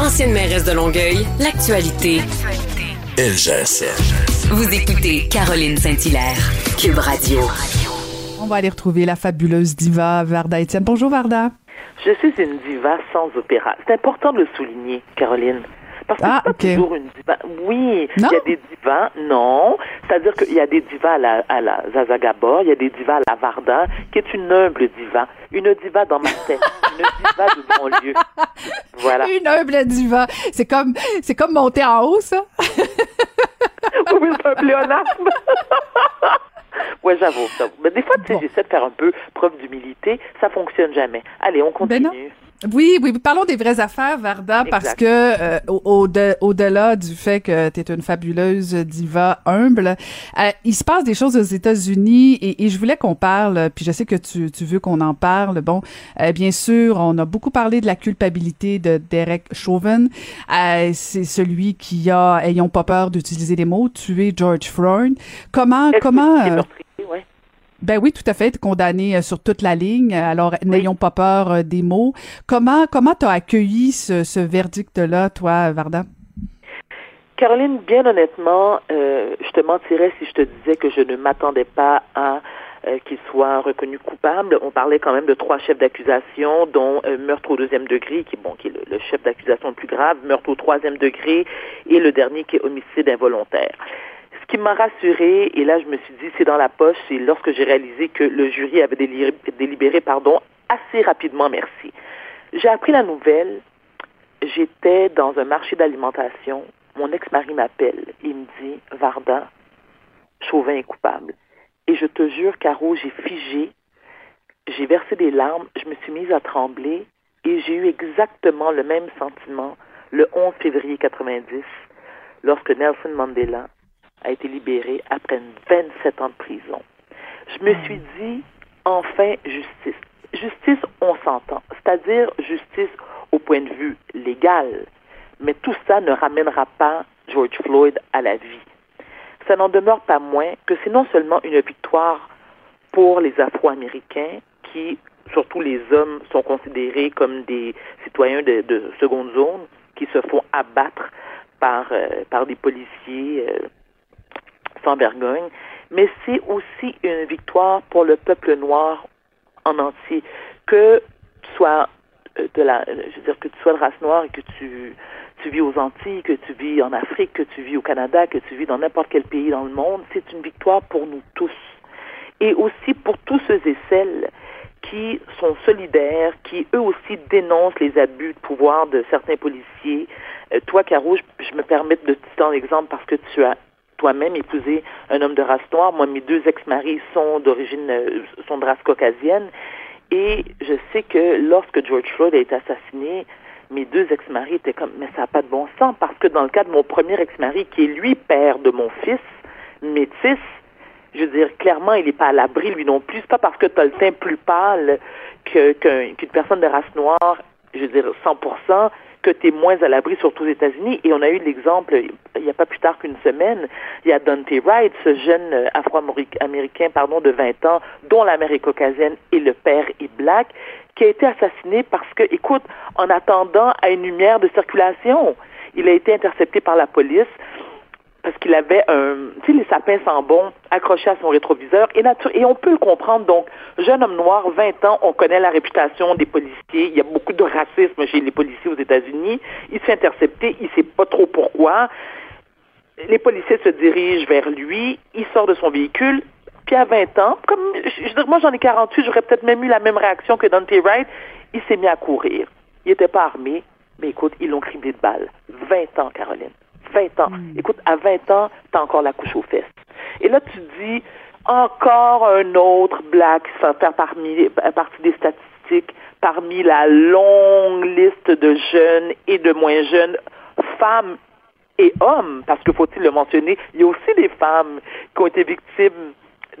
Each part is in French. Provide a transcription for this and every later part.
Ancienne mairesse de Longueuil, l'actualité. LGSN. Vous écoutez Caroline Saint-Hilaire, Cube Radio. On va aller retrouver la fabuleuse diva Varda Etienne. Bonjour Varda. Je suis une diva sans opéra. C'est important de le souligner, Caroline. Parce que Ah, c'est pas ok. toujours une diva. Oui, il y a des divas, non. C'est-à-dire qu'il y a des divas à la, à la Zaza Gabor, il y a des divas à la Varda, qui est une humble diva. Une diva dans ma tête. une diva de banlieue. Voilà. Une humble diva. C'est comme, c'est comme monter en haut, ça. Oui, c'est un pléonasme. ouais, j'avoue. Mais des fois, tu sais, Bon. j'essaie de faire un peu preuve d'humilité. Ça fonctionne jamais. Allez, on Ben non. continue. Oui, oui, parlons des vraies affaires, Varda, parce que euh, au- au-de- au-delà du fait que tu es une fabuleuse diva humble, euh, il se passe des choses aux États-Unis et, et je voulais qu'on parle, puis je sais que tu, tu veux qu'on en parle. Bon, euh, bien sûr, on a beaucoup parlé de la culpabilité de Derek Chauvin. Euh, C'est celui qui a, ayons pas peur d'utiliser les mots, tué George Floyd. Comment, comment... c'est euh, meurtrier? Ouais. Ben oui, tout à fait, condamné euh, sur toute la ligne. Alors, n'ayons pas peur euh, des mots. Comment comment t'as accueilli ce, ce verdict-là, toi, Varda? Caroline, bien honnêtement, euh, je te mentirais si je te disais que je ne m'attendais pas à euh, qu'il soit reconnu coupable. On parlait quand même de trois chefs d'accusation, dont euh, meurtre au deuxième degré, qui bon, qui est le, le chef d'accusation le plus grave, meurtre au troisième degré, et le dernier qui est homicide involontaire. M'a rassurée, et là je me suis dit c'est dans la poche, c'est lorsque j'ai réalisé que le jury avait délibéré pardon, assez rapidement, merci. J'ai appris la nouvelle, j'étais dans un marché d'alimentation, mon ex-mari m'appelle, il me dit Varda, Chauvin est coupable. Et je te jure, Caro, j'ai figé, j'ai versé des larmes, je me suis mise à trembler. Et j'ai eu exactement le même sentiment le 11 février 90 lorsque Nelson Mandela a été libéré après une 27 ans de prison. Je me suis dit, enfin, justice. Justice, on s'entend, c'est-à-dire justice au point de vue légal, mais tout ça ne ramènera pas George Floyd à la vie. Ça n'en demeure pas moins que c'est non seulement une victoire pour les Afro-Américains, qui, surtout les hommes, sont considérés comme des citoyens de, de seconde zone, qui se font abattre par, euh, par des policiers euh, sans vergogne, mais c'est aussi une victoire pour le peuple noir en entier, que tu sois euh, de la, je veux dire que tu sois de race noire et que tu tu vis aux Antilles, que tu vis en Afrique, que tu vis au Canada, que tu vis dans n'importe quel pays dans le monde, c'est une victoire pour nous tous. Et aussi pour tous ceux et celles qui sont solidaires, qui eux aussi dénoncent les abus de pouvoir de certains policiers. Euh, toi, Caro, je, je me permets de te citer un exemple parce que tu as toi-même épousé un homme de race noire. Moi, mes deux ex-maris sont d'origine, euh, sont de race caucasienne. Et je sais que lorsque George Floyd a été assassiné, mes deux ex-maris étaient comme, mais ça n'a pas de bon sens, parce que dans le cas de mon premier ex-mari, qui est lui père de mon fils, métis, je veux dire, clairement, il n'est pas à l'abri, lui non plus. C'est pas parce que tu as le teint plus pâle qu'une personne de race noire, je veux dire, 100%, que tu es moins à l'abri, surtout aux États-Unis. Et on a eu l'exemple, il n'y a pas plus tard qu'une semaine, il y a Dante Wright, ce jeune euh, afro-américain, pardon, de 20 ans, dont la mère est caucasienne et le père est black, qui a été assassiné parce que, écoute, en attendant à une lumière de circulation, il a été intercepté par la police parce qu'il avait un, tu sais, les sapins sans bon accrochés à son rétroviseur et, natu- et on peut le comprendre. Donc, jeune homme noir, 20 ans, on connaît la réputation des policiers. Il y a beaucoup de racisme chez les policiers aux États-Unis. Il s'est intercepté, il sait pas trop pourquoi. Les policiers se dirigent vers lui, il sort de son véhicule, puis à 20 ans, comme, je, moi j'en ai 48, j'aurais peut-être même eu la même réaction que Dante Wright, il s'est mis à courir. Il n'était pas armé, mais écoute, ils l'ont criblé de balles. 20 ans, Caroline. 20 ans. Écoute, à 20 ans, t'as encore la couche aux fesses. Et là, tu dis, encore un autre black qui va faire parmi, partie des statistiques, parmi la longue liste de jeunes et de moins jeunes, femmes et hommes, parce que faut-il le mentionner, il y a aussi des femmes qui ont été victimes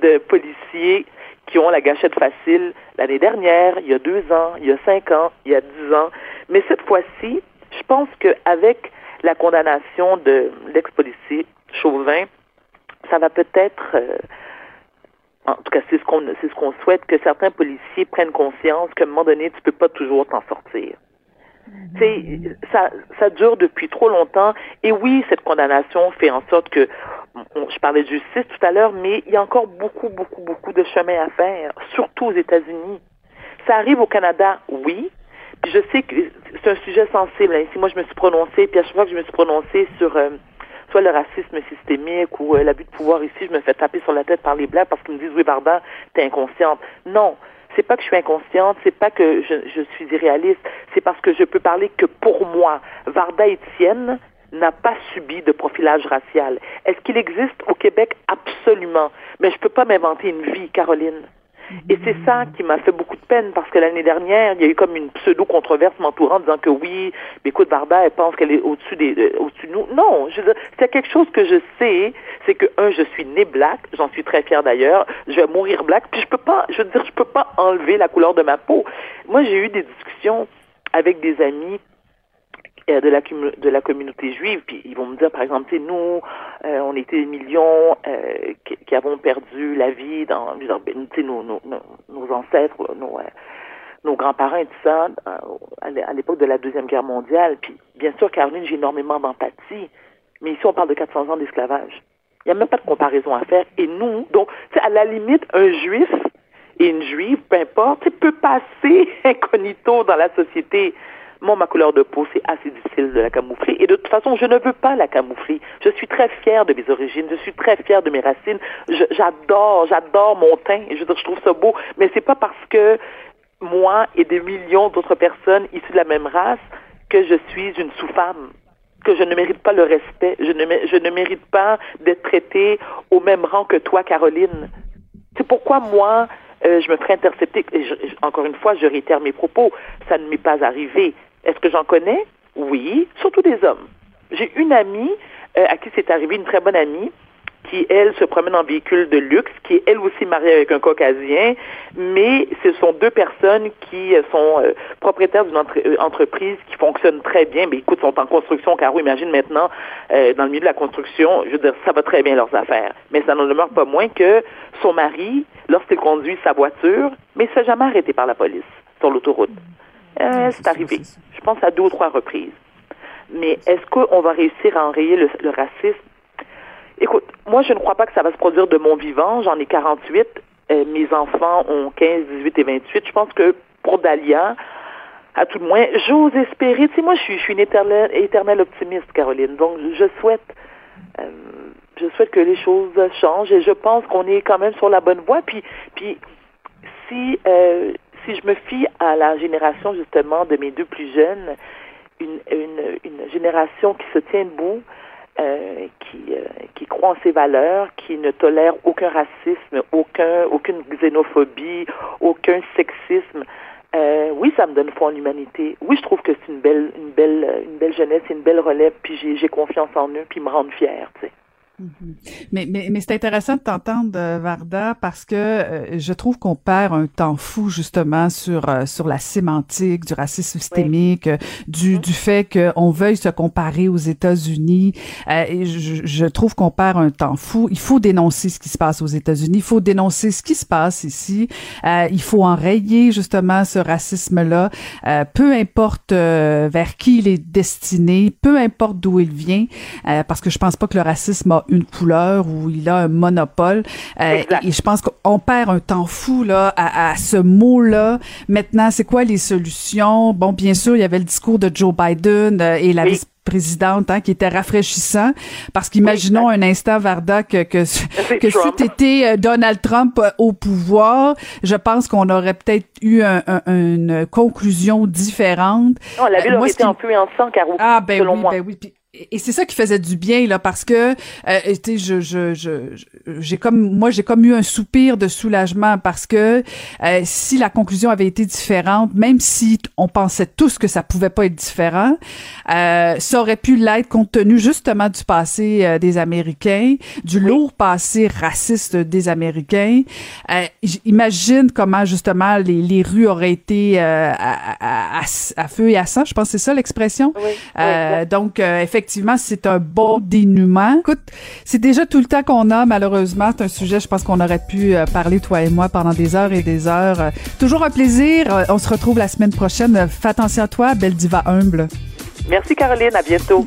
de policiers qui ont la gâchette facile l'année dernière, il y a deux ans, il y a cinq ans, il y a dix ans. Mais cette fois-ci, je pense qu'avec la condamnation de l'ex-policier Chauvin, ça va peut-être, euh, en tout cas c'est ce qu'on c'est ce qu'on souhaite, que certains policiers prennent conscience qu'à un moment donné, tu peux pas toujours t'en sortir. C'est ça, ça dure depuis trop longtemps. Et oui, cette condamnation fait en sorte que je parlais de justice tout à l'heure, mais il y a encore beaucoup, beaucoup, beaucoup de chemin à faire, surtout aux États-Unis. Ça arrive au Canada, oui. Je sais que c'est un sujet sensible. Hein. Si moi je me suis prononcée, puis à chaque fois que je me suis prononcée sur euh, soit le racisme systémique ou euh, l'abus de pouvoir ici, je me fais taper sur la tête par les blagues parce qu'ils me disent oui, Barda, t'es inconsciente. Non, c'est pas que je suis inconsciente, c'est pas que je, suis irréaliste, c'est parce que je peux parler que pour moi. Varda Etienne n'a pas subi de profilage racial. Est-ce qu'il existe au Québec? Absolument. Mais je peux pas m'inventer une vie, Caroline. Et c'est ça qui m'a fait beaucoup de peine parce que l'année dernière, il y a eu comme une pseudo-controverse m'entourant disant que oui, mais écoute, Varda, elle pense qu'elle est au-dessus des, euh, au-dessus de nous. Non, c'est quelque chose que je sais, c'est que un, je suis née black, j'en suis très fière d'ailleurs, je vais mourir black, puis je peux pas, je veux dire, je peux pas enlever la couleur de ma peau. Moi, j'ai eu des discussions avec des amis de la, de la communauté juive, puis ils vont me dire, par exemple, nous, euh, on était des millions euh, qui, qui, avons perdu la vie dans, ben, nos, nos, nos, ancêtres, nos, nos grands-parents et tout ça, à l'époque de la Deuxième Guerre mondiale. Puis, bien sûr, Caroline, j'ai énormément d'empathie, mais ici, on parle de 400 ans d'esclavage. Il n'y a même pas de comparaison à faire. Et nous, donc, à la limite, un juif et une juive, peu importe, peut passer incognito dans la société. Moi, ma couleur de peau, c'est assez difficile de la camoufler. Et de toute façon, je ne veux pas la camoufler. Je suis très fière de mes origines. Je suis très fière de mes racines. J'adore, j'adore mon teint. Je trouve ça beau. Mais c'est pas parce que moi et des millions d'autres personnes issues de la même race que je suis une sous-femme que je ne mérite pas le respect. Je ne, je ne mérite pas d'être traitée au même rang que toi, Caroline. C'est pourquoi moi, euh, je me ferai intercepter. Et encore une fois, je réitère mes propos. Ça ne m'est pas arrivé. Est-ce que j'en connais? Oui, surtout des hommes. J'ai une amie euh, à qui c'est arrivé, une très bonne amie, qui, elle, se promène en véhicule de luxe, qui est, elle aussi, mariée avec un caucasien, mais ce sont deux personnes qui euh, sont euh, propriétaires d'une entreprise qui fonctionne très bien. Mais écoute, sont en construction, Caro, imagine maintenant, dans le milieu de la construction, je veux dire, ça va très bien leurs affaires. Mais ça n'en demeure pas moins que son mari, lorsqu'il conduit sa voiture, mais il ne s'est jamais arrêté par la police sur l'autoroute. Euh, c'est arrivé. Je pense à deux ou trois reprises. Mais est-ce qu'on va réussir à enrayer le, racisme? Écoute, moi, je ne crois pas que ça va se produire de mon vivant. J'en ai 48. Euh, mes enfants ont 15, 18 et 28. Je pense que pour Dalia, à tout le moins, j'ose espérer. Tu sais, moi, je suis, je suis une éternelle, optimiste, Caroline. Donc, je souhaite, euh, je souhaite que les choses changent et je pense qu'on est quand même sur la bonne voie. Puis, puis si euh, si je me fie à la génération justement de mes deux plus jeunes, une, une, une génération qui se tient debout, euh, qui, euh, qui croit en ses valeurs, qui ne tolère aucun racisme, aucun, aucune xénophobie, aucun sexisme. Euh, oui, ça me donne foi en l'humanité. Oui, je trouve que c'est une belle, une belle, une belle jeunesse, une belle relève, puis j'ai confiance en eux, puis ils me rendent fière, tu sais. Mhm. Mais, mais, mais c'est intéressant de t'entendre, euh, Varda, parce que euh, je trouve qu'on perd un temps fou justement sur euh, sur la sémantique du racisme systémique, du, mhm. du fait qu'on veuille se comparer aux États-Unis. et je, je, trouve qu'on perd un temps fou. Il faut dénoncer ce qui se passe aux États-Unis. Il faut dénoncer ce qui se passe ici. il faut enrayer justement ce racisme-là. peu importe vers qui il est destiné, peu importe d'où il vient, parce que je pense pas que le racisme a une couleur ou il a un monopole. Euh, et, je pense qu'on perd un temps fou là à, ce mot-là. Maintenant, c'est quoi les solutions? Bon, bien sûr, il y avait le discours de Joe Biden euh, et la vice présidente hein, qui était rafraîchissant. Parce qu'imaginons un instant Varda que que, que si t'étais euh, Donald Trump au pouvoir je pense qu'on aurait peut-être eu une conclusion différente. Non la ville aurait été un peu en sang car ah ben selon oui, moi. ben oui et c'est ça qui faisait du bien là parce que euh, je je je j'ai comme moi j'ai comme eu un soupir de soulagement parce que euh, si la conclusion avait été différente même si on pensait tous que ça pouvait pas être différent euh, ça aurait pu l'être compte tenu justement du passé euh, des Américains du lourd passé raciste des Américains. Euh, imagine comment justement les, les rues auraient été à, à, à, feu et à sang je pense que c'est ça l'expression. Oui, donc effectivement effectivement, c'est un bon dénouement. Écoute, c'est déjà tout le temps qu'on a, malheureusement. C'est un sujet, je pense qu'on aurait pu euh, parler, toi et moi, pendant des heures et des heures. Euh, toujours un plaisir. Euh, on se retrouve la semaine prochaine. Fais attention à toi, belle diva humble. Merci, Caroline. À bientôt.